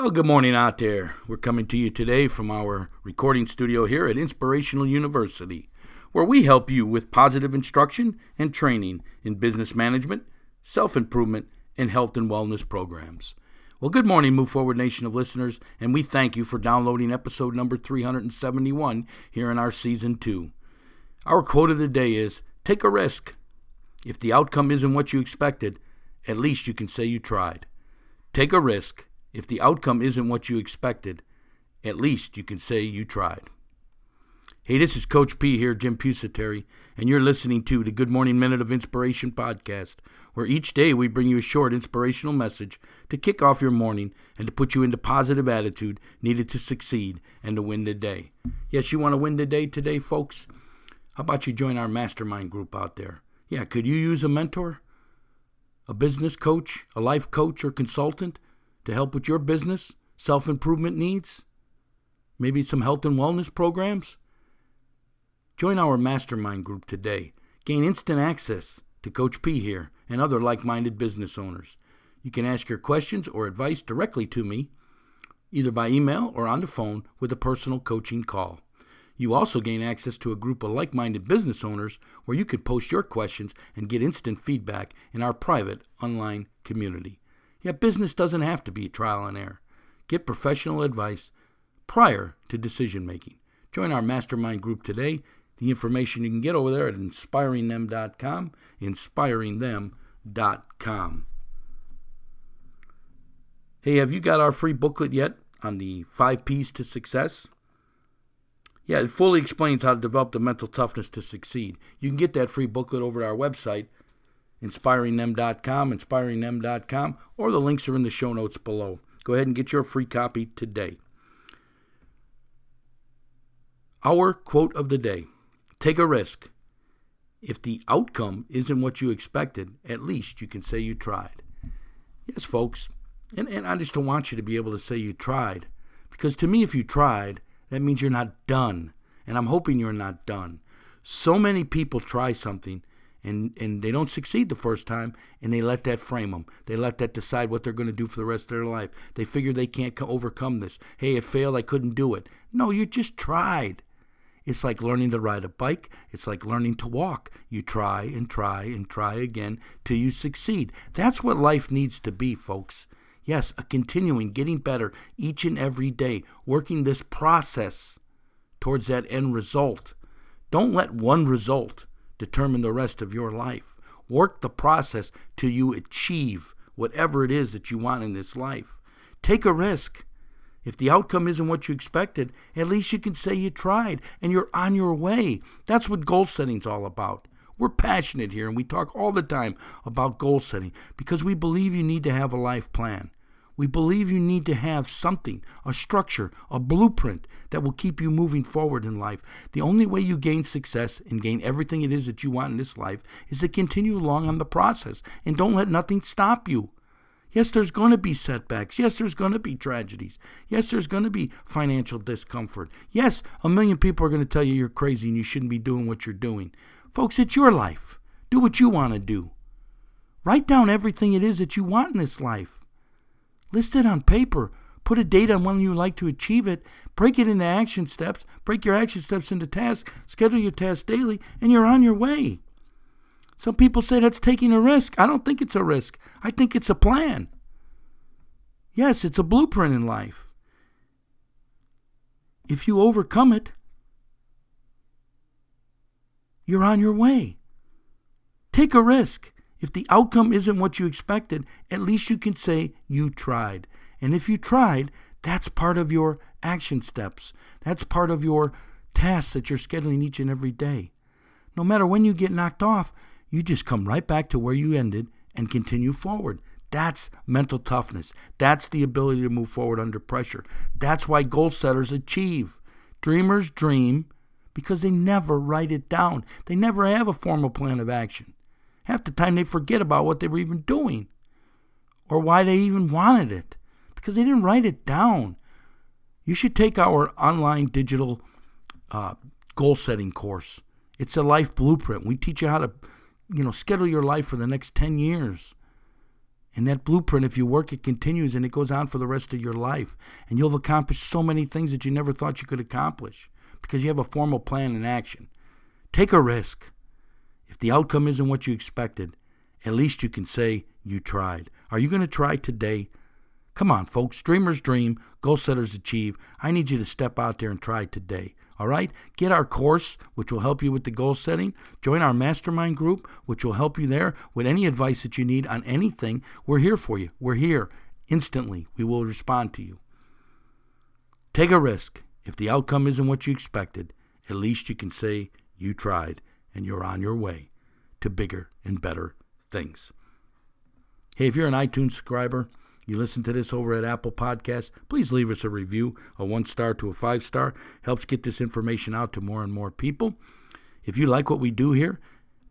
Well, good morning out there. We're coming to you today from our recording studio here at Inspirational University, where we help you with positive instruction and training in business management, self improvement, and health and wellness programs. Well, good morning, Move Forward Nation of listeners, and we thank you for downloading episode number 371 here in our season two. Our quote of the day is Take a risk. If the outcome isn't what you expected, at least you can say you tried. Take a risk if the outcome isn't what you expected, at least you can say you tried. Hey, this is Coach P here, Jim Pusateri, and you're listening to the Good Morning Minute of Inspiration podcast, where each day we bring you a short inspirational message to kick off your morning and to put you into positive attitude needed to succeed and to win the day. Yes, you want to win the day today, folks? How about you join our mastermind group out there? Yeah, could you use a mentor, a business coach, a life coach, or consultant? To help with your business, self improvement needs, maybe some health and wellness programs? Join our mastermind group today. Gain instant access to Coach P here and other like minded business owners. You can ask your questions or advice directly to me, either by email or on the phone with a personal coaching call. You also gain access to a group of like minded business owners where you could post your questions and get instant feedback in our private online community. Yet business doesn't have to be trial and error. Get professional advice prior to decision making. Join our mastermind group today. The information you can get over there at inspiringthem.com, inspiringthem.com. Hey, have you got our free booklet yet on the five P's to success? Yeah, it fully explains how to develop the mental toughness to succeed. You can get that free booklet over at our website, inspiringthem.com, inspiringthem.com, or the links are in the show notes below. Go ahead and get your free copy today. Our quote of the day Take a risk. If the outcome isn't what you expected, at least you can say you tried. Yes, folks. And, and I just don't want you to be able to say you tried. Because to me, if you tried, that means you're not done. And I'm hoping you're not done. So many people try something and and they don't succeed the first time and they let that frame them they let that decide what they're going to do for the rest of their life. They figure they can't overcome this. Hey it failed i couldn't do it. No you just tried. It's like learning to ride a bike. It's like learning to walk. You try and try and try again till you succeed. That's what life needs to be folks. Yes a continuing getting better each and every day working this process towards that end result. Don't let one result determine the rest of your life. Work the process till you achieve whatever it is that you want in this life. Take a risk. If the outcome isn't what you expected, at least you can say you tried and you're on your way. That's what goal setting's all about. We're passionate here and we talk all the time about goal setting because we believe you need to have a life plan. We believe you need to have something, a structure, a blueprint that will keep you moving forward in life. The only way you gain success and gain everything it is that you want in this life is to continue along on the process and don't let nothing stop you. Yes, there's going to be setbacks. Yes, there's going to be tragedies. Yes, there's going to be financial discomfort. Yes, a million people are going to tell you you're crazy and you shouldn't be doing what you're doing. Folks, it's your life. Do what you want to do. Write down everything it is that you want in this life. List it on paper. Put a date on when you like to achieve it. Break it into action steps. Break your action steps into tasks. Schedule your tasks daily, and you're on your way. Some people say that's taking a risk. I don't think it's a risk. I think it's a plan. Yes, it's a blueprint in life. If you overcome it, you're on your way. Take a risk. If the outcome isn't what you expected, at least you can say you tried. And if you tried, that's part of your action steps. That's part of your tasks that you're scheduling each and every day. No matter when you get knocked off, you just come right back to where you ended and continue forward. That's mental toughness. That's the ability to move forward under pressure. That's why goal setters achieve. Dreamers dream because they never write it down. They never have a formal plan of action. Half the time they forget about what they were even doing or why they even wanted it because they didn't write it down. You should take our online digital uh, goal setting course. It's a life blueprint. We teach you how to, you know, schedule your life for the next 10 years. And that blueprint, if you work, it continues and it goes on for the rest of your life. And you'll have accomplished so many things that you never thought you could accomplish because you have a formal plan in action. Take a risk. If the outcome isn't what you expected, at least you can say you tried. Are you going to try today? Come on, folks. Dreamers dream, goal setters achieve. I need you to step out there and try today. All right? Get our course, which will help you with the goal setting. Join our mastermind group, which will help you there with any advice that you need on anything. We're here for you. We're here instantly. We will respond to you. Take a risk. If the outcome isn't what you expected, at least you can say you tried and you're on your way to bigger and better things. Hey, if you're an iTunes subscriber, you listen to this over at Apple Podcasts, please leave us a review, a one star to a five star. Helps get this information out to more and more people. If you like what we do here,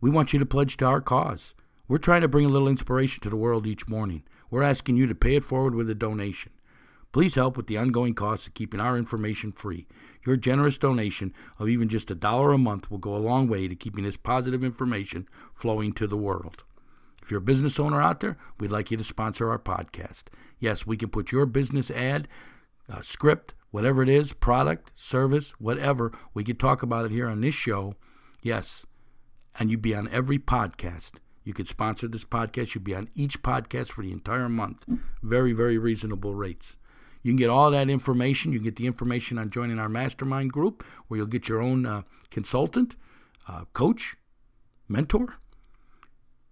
we want you to pledge to our cause. We're trying to bring a little inspiration to the world each morning. We're asking you to pay it forward with a donation. Please help with the ongoing costs of keeping our information free. Your generous donation of even just a dollar a month will go a long way to keeping this positive information flowing to the world. If you're a business owner out there, we'd like you to sponsor our podcast. Yes, we can put your business ad, uh, script, whatever it is, product, service, whatever. We could talk about it here on this show. Yes, and you'd be on every podcast. You could sponsor this podcast. You'd be on each podcast for the entire month. Very, very reasonable rates. You can get all that information. You can get the information on joining our mastermind group, where you'll get your own uh, consultant, uh, coach, mentor,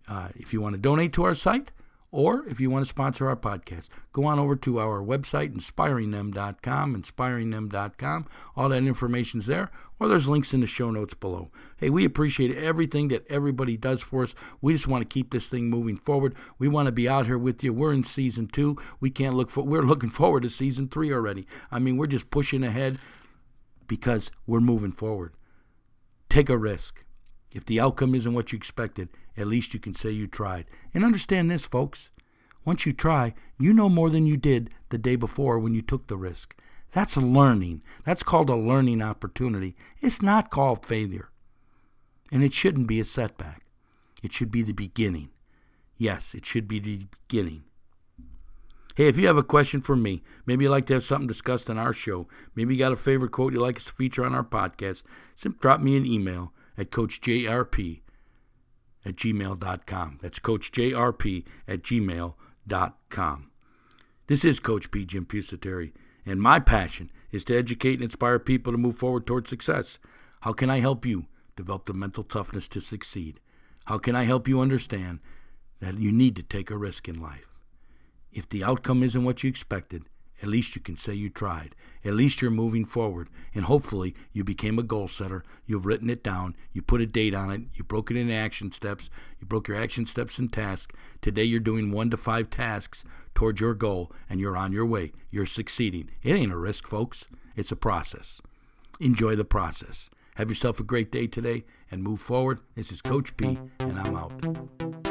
uh, if you want to donate to our site or if you want to sponsor our podcast, go on over to our website, inspiringthem.com, inspiringthem.com. All that information's there, or there's links in the show notes below. Hey, we appreciate everything that everybody does for us. We just want to keep this thing moving forward. We want to be out here with you. We're in season two. We can't look for. We're looking forward to season three already. I mean, we're just pushing ahead because we're moving forward. Take a risk. If the outcome isn't what you expected, at least you can say you tried. And understand this, folks. Once you try, you know more than you did the day before when you took the risk. That's a learning. That's called a learning opportunity. It's not called failure. And it shouldn't be a setback. It should be the beginning. Yes, it should be the beginning. Hey, if you have a question for me, maybe you'd like to have something discussed on our show, maybe you got a favorite quote you'd like us to feature on our podcast, simply drop me an email at coachjrp at gmail.com. That's coachjrp at gmail.com. This is Coach P. Jim Pusateri, and my passion is to educate and inspire people to move forward towards success. How can I help you develop the mental toughness to succeed? How can I help you understand that you need to take a risk in life? If the outcome isn't what you expected, at least you can say you tried. At least you're moving forward. And hopefully, you became a goal setter. You've written it down. You put a date on it. You broke it into action steps. You broke your action steps and tasks. Today, you're doing one to five tasks towards your goal, and you're on your way. You're succeeding. It ain't a risk, folks. It's a process. Enjoy the process. Have yourself a great day today and move forward. This is Coach P, and I'm out.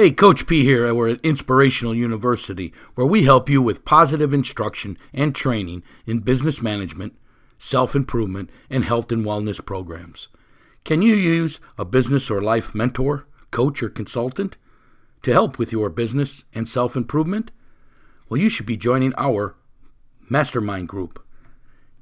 Hey, Coach P here. We're at Inspirational University, where we help you with positive instruction and training in business management, self improvement, and health and wellness programs. Can you use a business or life mentor, coach, or consultant to help with your business and self improvement? Well, you should be joining our mastermind group.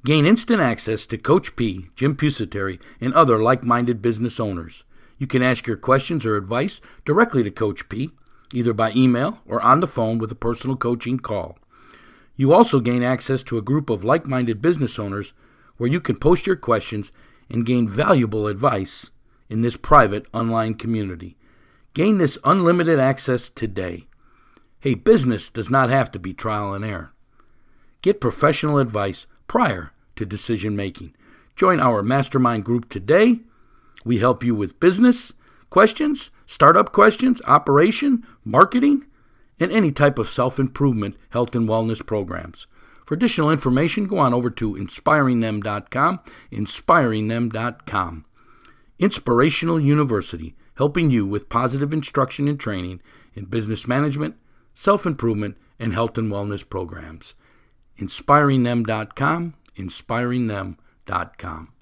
Gain instant access to Coach P, Jim Pusateri, and other like minded business owners. You can ask your questions or advice directly to Coach P, either by email or on the phone with a personal coaching call. You also gain access to a group of like minded business owners where you can post your questions and gain valuable advice in this private online community. Gain this unlimited access today. Hey, business does not have to be trial and error. Get professional advice prior to decision making. Join our mastermind group today we help you with business questions, startup questions, operation, marketing, and any type of self improvement, health, and wellness programs. For additional information, go on over to inspiringthem.com, inspiringthem.com. Inspirational University, helping you with positive instruction and training in business management, self improvement, and health and wellness programs. InspiringThem.com, inspiringthem.com.